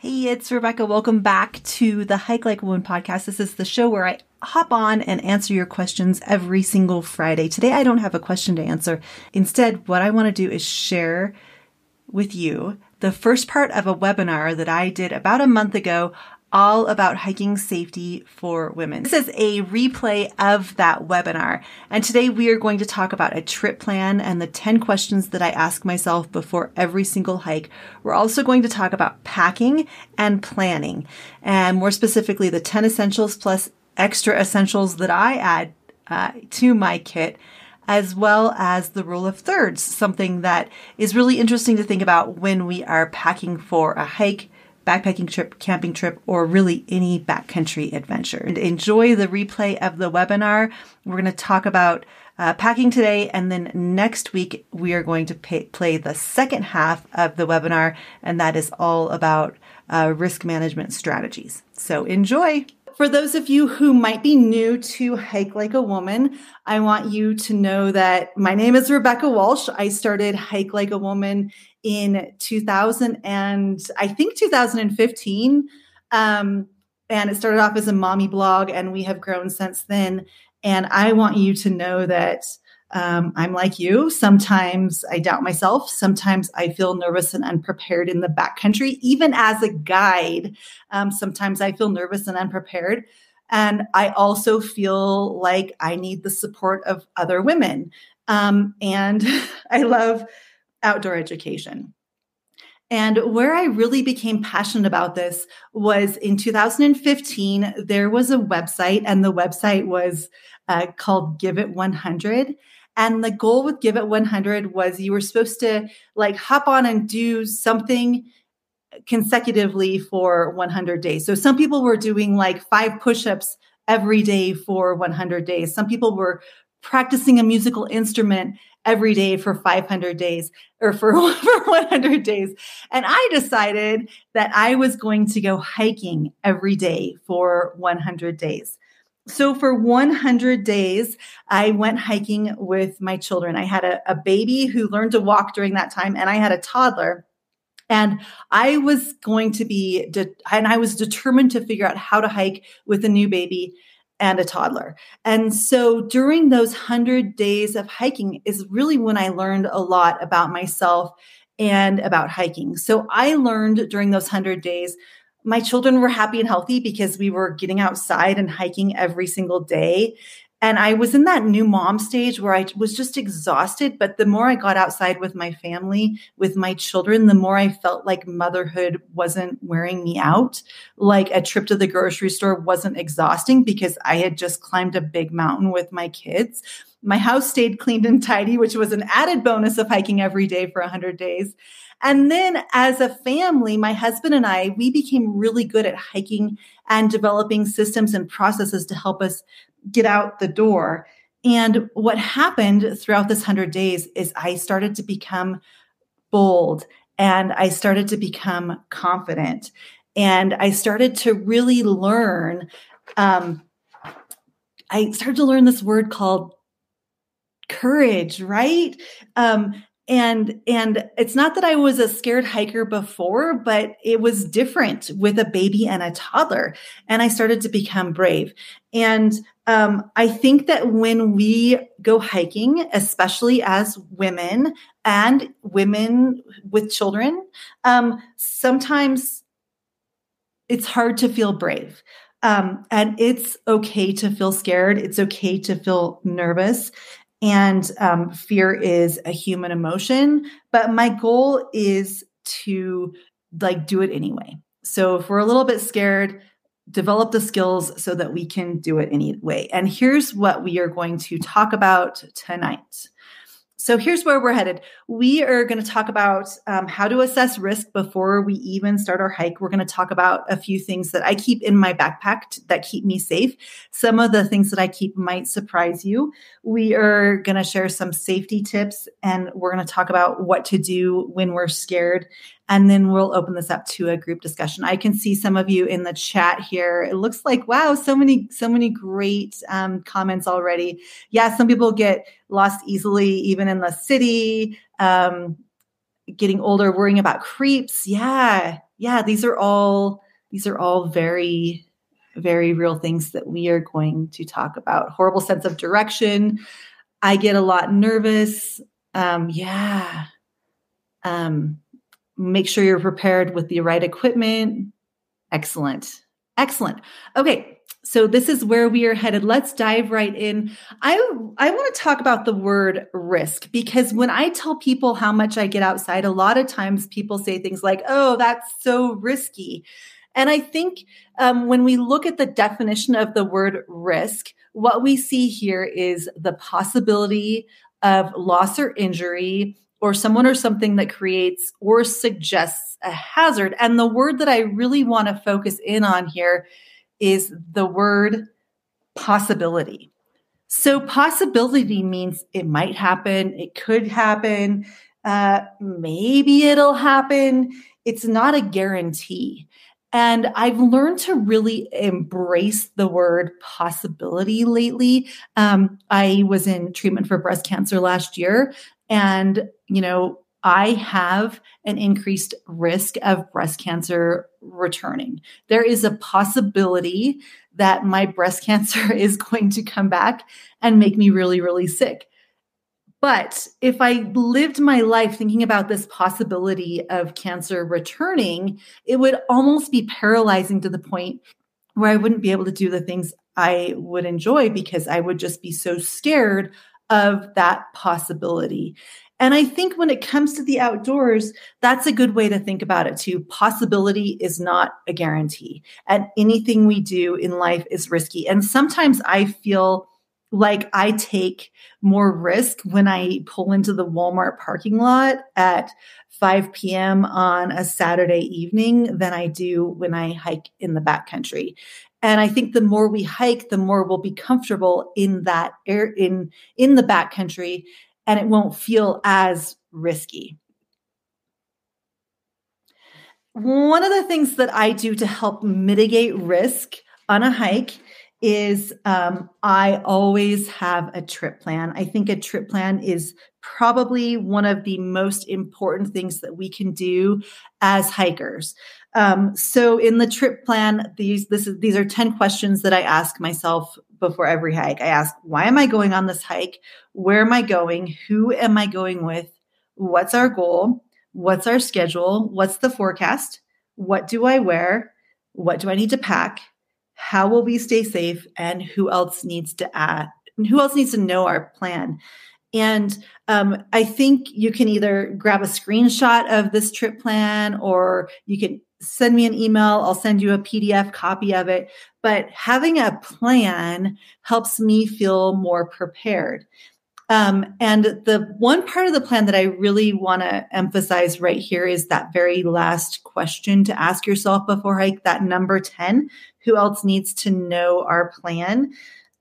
Hey, it's Rebecca. Welcome back to the Hike Like a Woman podcast. This is the show where I hop on and answer your questions every single Friday. Today, I don't have a question to answer. Instead, what I want to do is share with you the first part of a webinar that I did about a month ago all about hiking safety for women. This is a replay of that webinar. And today we are going to talk about a trip plan and the 10 questions that I ask myself before every single hike. We're also going to talk about packing and planning and more specifically the 10 essentials plus extra essentials that I add uh, to my kit as well as the rule of thirds, something that is really interesting to think about when we are packing for a hike backpacking trip, camping trip, or really any backcountry adventure. And enjoy the replay of the webinar. We're going to talk about uh, packing today, and then next week we are going to pay, play the second half of the webinar, and that is all about uh, risk management strategies. So enjoy. For those of you who might be new to Hike Like a Woman, I want you to know that my name is Rebecca Walsh. I started Hike Like a Woman in 2000 and I think 2015. Um, and it started off as a mommy blog, and we have grown since then. And I want you to know that um, I'm like you. Sometimes I doubt myself. Sometimes I feel nervous and unprepared in the backcountry. Even as a guide, um, sometimes I feel nervous and unprepared. And I also feel like I need the support of other women. Um, and I love outdoor education. And where I really became passionate about this was in 2015. There was a website, and the website was uh, called Give It 100. And the goal with Give It 100 was you were supposed to like hop on and do something consecutively for 100 days. So some people were doing like five push ups every day for 100 days. Some people were practicing a musical instrument every day for 500 days or for, for 100 days. And I decided that I was going to go hiking every day for 100 days. So for 100 days, I went hiking with my children. I had a, a baby who learned to walk during that time, and I had a toddler. And I was going to be, de- and I was determined to figure out how to hike with a new baby and a toddler. And so during those 100 days of hiking is really when I learned a lot about myself and about hiking. So I learned during those 100 days my children were happy and healthy because we were getting outside and hiking every single day. And I was in that new mom stage where I was just exhausted. But the more I got outside with my family, with my children, the more I felt like motherhood wasn't wearing me out. Like a trip to the grocery store wasn't exhausting because I had just climbed a big mountain with my kids. My house stayed clean and tidy, which was an added bonus of hiking every day for 100 days. And then as a family, my husband and I, we became really good at hiking and developing systems and processes to help us get out the door. And what happened throughout this 100 days is I started to become bold and I started to become confident. And I started to really learn. Um, I started to learn this word called courage, right? Um, and and it's not that i was a scared hiker before but it was different with a baby and a toddler and i started to become brave and um, i think that when we go hiking especially as women and women with children um, sometimes it's hard to feel brave um, and it's okay to feel scared. It's okay to feel nervous. And um, fear is a human emotion, but my goal is to like do it anyway. So if we're a little bit scared, develop the skills so that we can do it anyway. And here's what we are going to talk about tonight. So here's where we're headed. We are going to talk about um, how to assess risk before we even start our hike. We're going to talk about a few things that I keep in my backpack t- that keep me safe. Some of the things that I keep might surprise you. We are going to share some safety tips and we're going to talk about what to do when we're scared and then we'll open this up to a group discussion i can see some of you in the chat here it looks like wow so many so many great um, comments already yeah some people get lost easily even in the city um, getting older, worrying about creeps. Yeah. Yeah. These are all, these are all very, very real things that we are going to talk about. Horrible sense of direction. I get a lot nervous. Um, yeah. Um, make sure you're prepared with the right equipment. Excellent. Excellent. Okay. So this is where we are headed. Let's dive right in. I I want to talk about the word risk because when I tell people how much I get outside, a lot of times people say things like, "Oh, that's so risky." And I think um, when we look at the definition of the word risk, what we see here is the possibility of loss or injury or someone or something that creates or suggests a hazard. And the word that I really want to focus in on here is the word possibility. So, possibility means it might happen, it could happen, uh, maybe it'll happen. It's not a guarantee. And I've learned to really embrace the word possibility lately. Um, I was in treatment for breast cancer last year, and, you know, I have an increased risk of breast cancer returning. There is a possibility that my breast cancer is going to come back and make me really, really sick. But if I lived my life thinking about this possibility of cancer returning, it would almost be paralyzing to the point where I wouldn't be able to do the things I would enjoy because I would just be so scared of that possibility. And I think when it comes to the outdoors, that's a good way to think about it too. Possibility is not a guarantee, and anything we do in life is risky. And sometimes I feel like I take more risk when I pull into the Walmart parking lot at 5 p.m. on a Saturday evening than I do when I hike in the backcountry. And I think the more we hike, the more we'll be comfortable in that air in in the backcountry and it won't feel as risky. One of the things that I do to help mitigate risk on a hike is um, I always have a trip plan. I think a trip plan is probably one of the most important things that we can do as hikers. Um, so in the trip plan, these this is these are 10 questions that I ask myself before every hike. I ask, why am I going on this hike? Where am I going? Who am I going with? What's our goal? What's our schedule? What's the forecast? What do I wear? What do I need to pack? How will we stay safe? And who else needs to add? Who else needs to know our plan? And um, I think you can either grab a screenshot of this trip plan or you can send me an email. I'll send you a PDF copy of it. But having a plan helps me feel more prepared. Um, and the one part of the plan that I really want to emphasize right here is that very last question to ask yourself before hike, that number 10 who else needs to know our plan?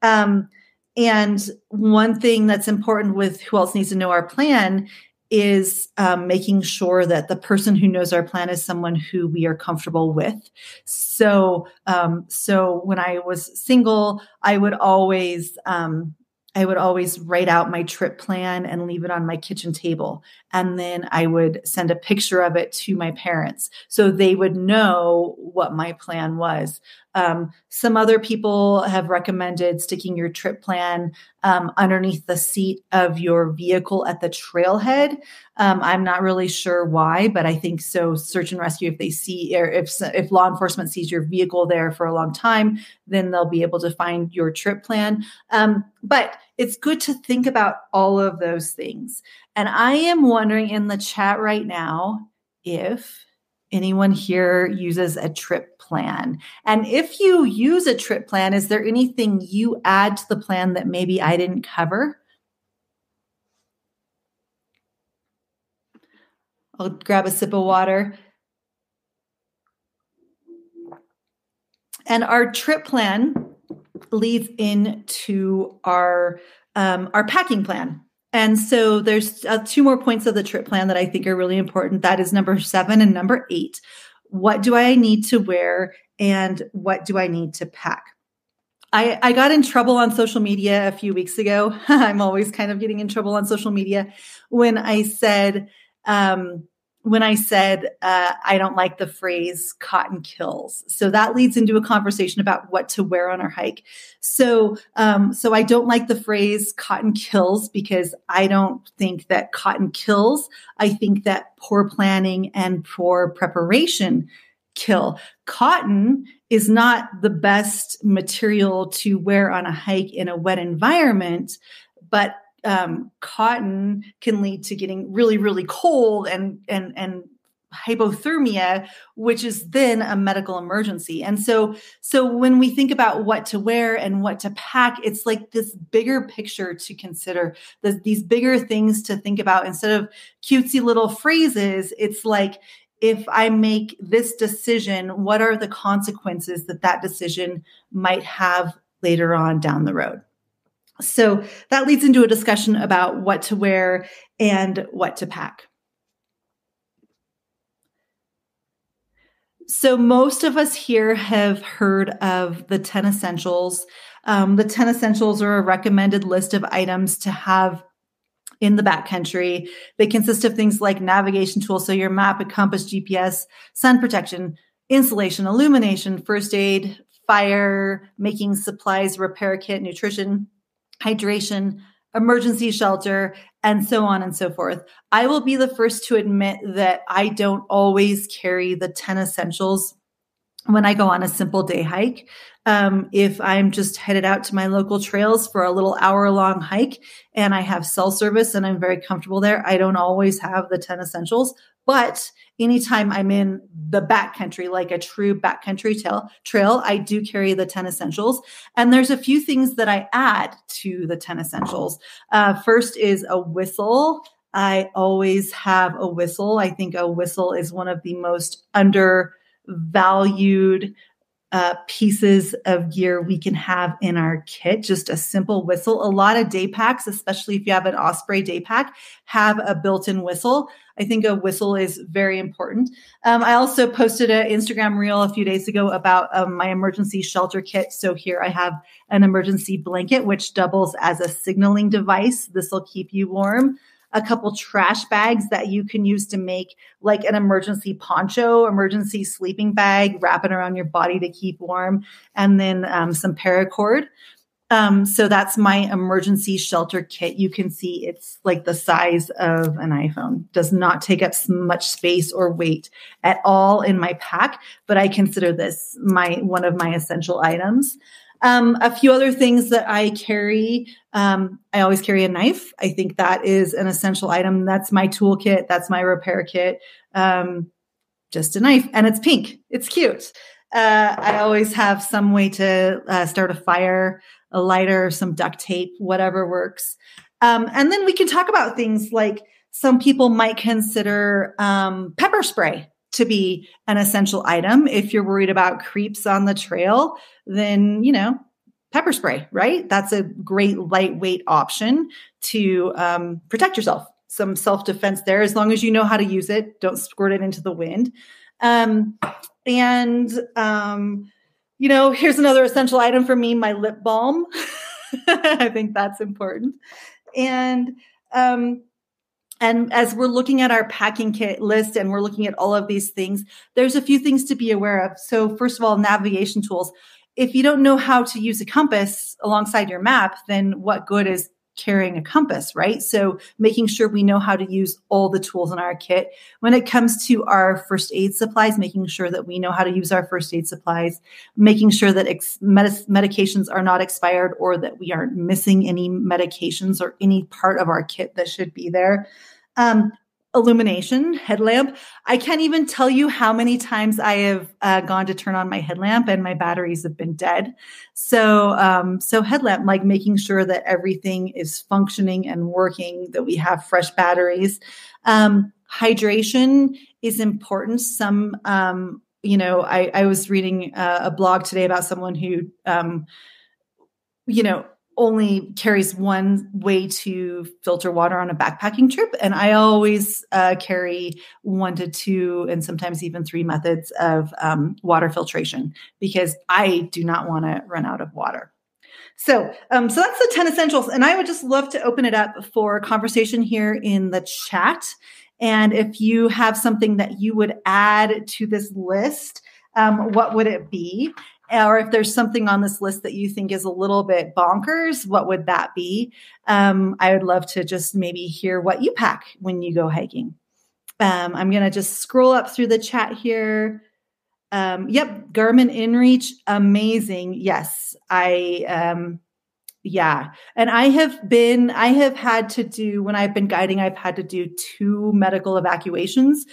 Um, and one thing that's important with who else needs to know our plan is um, making sure that the person who knows our plan is someone who we are comfortable with. So, um, so when I was single, I would always um, I would always write out my trip plan and leave it on my kitchen table. And then I would send a picture of it to my parents so they would know what my plan was. Um, some other people have recommended sticking your trip plan um, underneath the seat of your vehicle at the trailhead. Um, I'm not really sure why, but I think so. Search and rescue, if they see or if if law enforcement sees your vehicle there for a long time, then they'll be able to find your trip plan. Um, but it's good to think about all of those things. And I am wondering in the chat right now if anyone here uses a trip plan? And if you use a trip plan, is there anything you add to the plan that maybe I didn't cover? I'll grab a sip of water. And our trip plan leads into our um, our packing plan. And so there's uh, two more points of the trip plan that I think are really important. That is number seven and number eight. What do I need to wear and what do I need to pack? I, I got in trouble on social media a few weeks ago. I'm always kind of getting in trouble on social media when I said, um, when I said uh, I don't like the phrase cotton kills. So that leads into a conversation about what to wear on our hike. So, um, so I don't like the phrase cotton kills because I don't think that cotton kills. I think that poor planning and poor preparation kill. Cotton is not the best material to wear on a hike in a wet environment, but um, cotton can lead to getting really, really cold and and and hypothermia which is then a medical emergency. And so so when we think about what to wear and what to pack it's like this bigger picture to consider. The, these bigger things to think about. Instead of cutesy little phrases it's like if i make this decision what are the consequences that that decision might have later on down the road so that leads into a discussion about what to wear and what to pack. So, most of us here have heard of the 10 essentials. Um, the 10 essentials are a recommended list of items to have in the backcountry. They consist of things like navigation tools, so your map, a compass, GPS, sun protection, insulation, illumination, first aid, fire, making supplies, repair kit, nutrition, hydration, emergency shelter, and so on and so forth. I will be the first to admit that I don't always carry the 10 essentials when I go on a simple day hike. Um, if I'm just headed out to my local trails for a little hour long hike and I have cell service and I'm very comfortable there, I don't always have the 10 essentials. But anytime I'm in the backcountry, like a true backcountry trail, trail, I do carry the 10 essentials. And there's a few things that I add to the 10 essentials. Uh, first is a whistle. I always have a whistle. I think a whistle is one of the most undervalued uh, pieces of gear we can have in our kit. Just a simple whistle. A lot of day packs, especially if you have an Osprey day pack, have a built in whistle. I think a whistle is very important. Um, I also posted an Instagram reel a few days ago about um, my emergency shelter kit. So here I have an emergency blanket, which doubles as a signaling device. This will keep you warm a couple trash bags that you can use to make like an emergency poncho, emergency sleeping bag, wrap it around your body to keep warm, and then um, some paracord. Um, so that's my emergency shelter kit. You can see it's like the size of an iPhone, does not take up much space or weight at all in my pack, but I consider this my one of my essential items. Um, a few other things that I carry. Um, I always carry a knife. I think that is an essential item. That's my toolkit. That's my repair kit. Um, just a knife, and it's pink. It's cute. Uh, I always have some way to uh, start a fire, a lighter, some duct tape, whatever works. Um, and then we can talk about things like some people might consider um, pepper spray to be an essential item. If you're worried about creeps on the trail, then, you know, pepper spray, right? That's a great lightweight option to um, protect yourself. Some self defense there, as long as you know how to use it. Don't squirt it into the wind. Um, and, um, you know, here's another essential item for me my lip balm. I think that's important. And, um, and as we're looking at our packing kit list and we're looking at all of these things, there's a few things to be aware of. So, first of all, navigation tools. If you don't know how to use a compass alongside your map, then what good is carrying a compass, right? So making sure we know how to use all the tools in our kit. When it comes to our first aid supplies, making sure that we know how to use our first aid supplies, making sure that ex- med- medications are not expired or that we aren't missing any medications or any part of our kit that should be there. Um, illumination headlamp. I can't even tell you how many times I have uh, gone to turn on my headlamp and my batteries have been dead. So, um, so headlamp, like making sure that everything is functioning and working, that we have fresh batteries. Um, hydration is important. Some, um, you know, I, I was reading uh, a blog today about someone who, um, you know, only carries one way to filter water on a backpacking trip. And I always uh, carry one to two and sometimes even three methods of um, water filtration because I do not want to run out of water. So, um, so that's the 10 essentials. And I would just love to open it up for conversation here in the chat. And if you have something that you would add to this list, um, what would it be? Or if there's something on this list that you think is a little bit bonkers, what would that be? Um, I would love to just maybe hear what you pack when you go hiking. Um, I'm going to just scroll up through the chat here. Um, yep, Garmin InReach, amazing. Yes, I um, yeah. And I have been, I have had to do, when I've been guiding, I've had to do two medical evacuations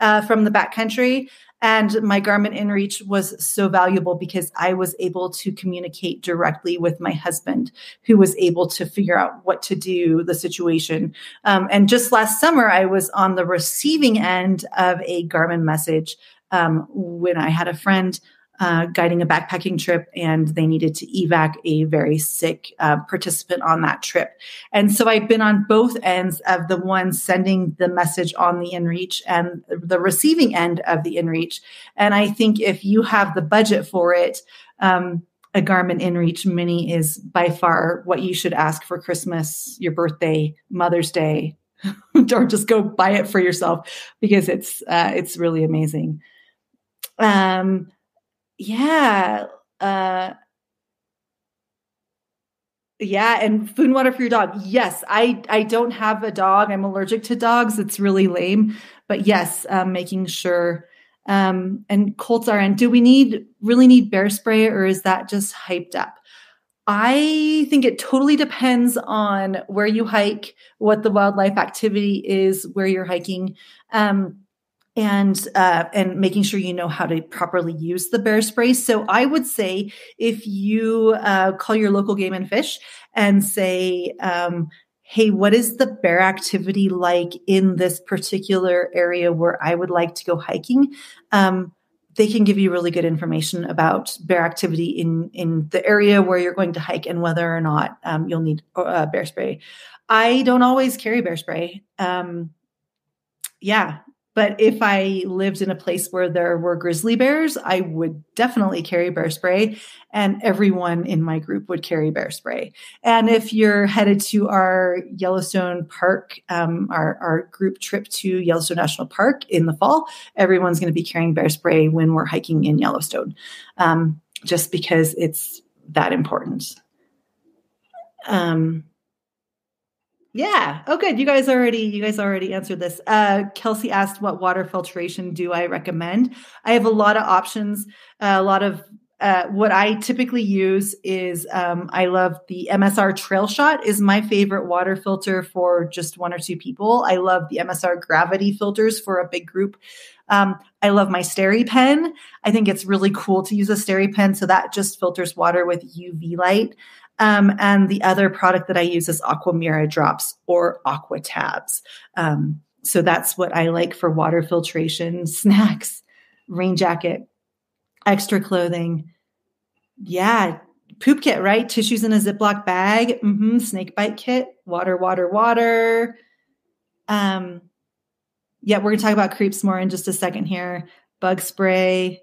uh, from the backcountry. And my Garmin InReach was so valuable because I was able to communicate directly with my husband, who was able to figure out what to do, the situation. Um, and just last summer, I was on the receiving end of a Garmin message um, when I had a friend uh, guiding a backpacking trip and they needed to evac a very sick uh, participant on that trip. And so I've been on both ends of the one sending the message on the inReach and the receiving end of the inReach. And I think if you have the budget for it, um, a Garmin InReach Mini is by far what you should ask for Christmas, your birthday, Mother's Day, or just go buy it for yourself because it's uh, it's really amazing. Um, yeah. Uh, yeah, and food and water for your dog. Yes, I I don't have a dog. I'm allergic to dogs. It's really lame, but yes, um, making sure. Um, and Colts are in. Do we need really need bear spray, or is that just hyped up? I think it totally depends on where you hike, what the wildlife activity is, where you're hiking. Um, and uh, and making sure you know how to properly use the bear spray. So I would say if you uh, call your local game and fish and say, um, "Hey, what is the bear activity like in this particular area where I would like to go hiking?" Um, they can give you really good information about bear activity in in the area where you're going to hike and whether or not um, you'll need uh, bear spray. I don't always carry bear spray. Um, yeah, but if I lived in a place where there were grizzly bears, I would definitely carry bear spray, and everyone in my group would carry bear spray. And if you're headed to our Yellowstone Park, um, our, our group trip to Yellowstone National Park in the fall, everyone's going to be carrying bear spray when we're hiking in Yellowstone, um, just because it's that important. Um, yeah. Oh, good. You guys already you guys already answered this. Uh, Kelsey asked, "What water filtration do I recommend?" I have a lot of options. Uh, a lot of uh, what I typically use is um, I love the MSR Trail Shot is my favorite water filter for just one or two people. I love the MSR Gravity filters for a big group. Um, I love my SteriPen. I think it's really cool to use a SteriPen, so that just filters water with UV light. Um, and the other product that I use is Aquamira drops or Aquatabs. Um, so that's what I like for water filtration, snacks, rain jacket, extra clothing. Yeah, poop kit, right? Tissues in a Ziploc bag, mm-hmm. snake bite kit, water, water, water. Um, yeah, we're gonna talk about creeps more in just a second here. Bug spray.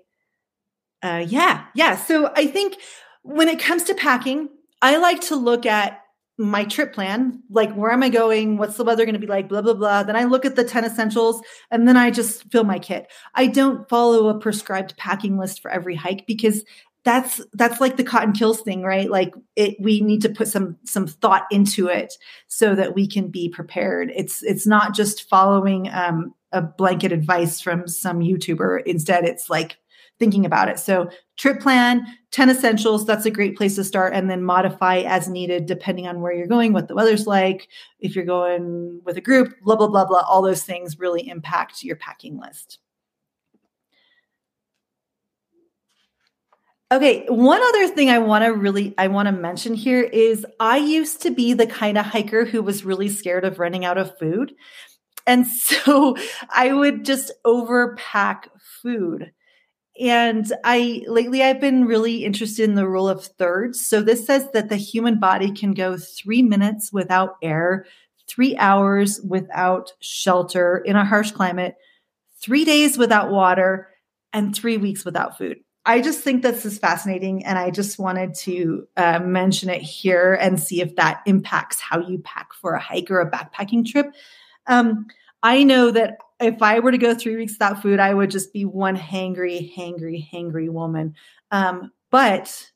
Uh, yeah, yeah. So I think when it comes to packing, I like to look at my trip plan, like where am I going? What's the weather going to be like? Blah, blah, blah. Then I look at the 10 essentials and then I just fill my kit. I don't follow a prescribed packing list for every hike because that's that's like the cotton kills thing right like it we need to put some some thought into it so that we can be prepared it's it's not just following um, a blanket advice from some youtuber instead it's like thinking about it. So, trip plan, 10 essentials, that's a great place to start, and then modify as needed depending on where you're going, what the weather's like, if you're going with a group, blah, blah, blah, blah. All those things really impact your packing list. Okay, one other thing I want to really I want to mention here is I used to be the kind of hiker who was really scared of running out of food. And so I would just overpack food. And I lately I've been really interested in the rule of thirds. So this says that the human body can go three minutes without air, three hours without shelter in a harsh climate, three days without water, and three weeks without food. I just think this is fascinating, and I just wanted to uh, mention it here and see if that impacts how you pack for a hike or a backpacking trip. Um, I know that if I were to go three weeks without food, I would just be one hangry, hangry, hangry woman. Um, but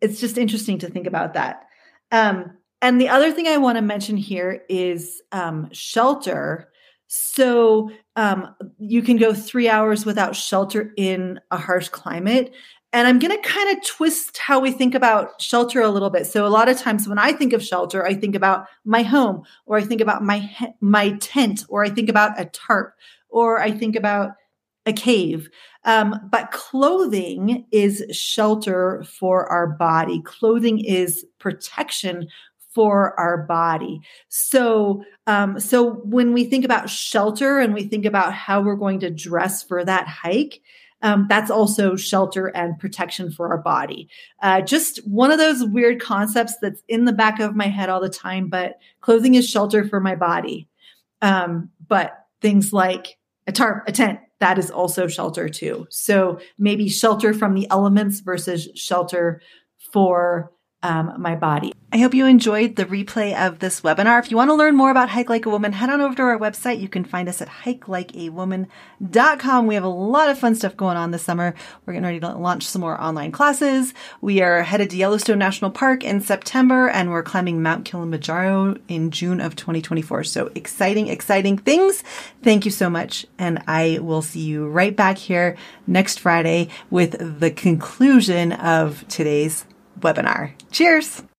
it's just interesting to think about that. Um, and the other thing I want to mention here is um, shelter. So um, you can go three hours without shelter in a harsh climate. And I'm going to kind of twist how we think about shelter a little bit. So a lot of times when I think of shelter, I think about my home, or I think about my my tent, or I think about a tarp, or I think about a cave. Um, but clothing is shelter for our body. Clothing is protection for our body. So, um, so when we think about shelter and we think about how we're going to dress for that hike, um, that's also shelter and protection for our body. Uh, just one of those weird concepts that's in the back of my head all the time. But clothing is shelter for my body. Um, but things like a tarp, a tent, that is also shelter too. So maybe shelter from the elements versus shelter for um, my body. I hope you enjoyed the replay of this webinar. If you want to learn more about Hike Like a Woman, head on over to our website. You can find us at hikelikeawoman.com. We have a lot of fun stuff going on this summer. We're getting ready to launch some more online classes. We are headed to Yellowstone National Park in September and we're climbing Mount Kilimanjaro in June of 2024. So exciting, exciting things. Thank you so much. And I will see you right back here next Friday with the conclusion of today's webinar. Cheers!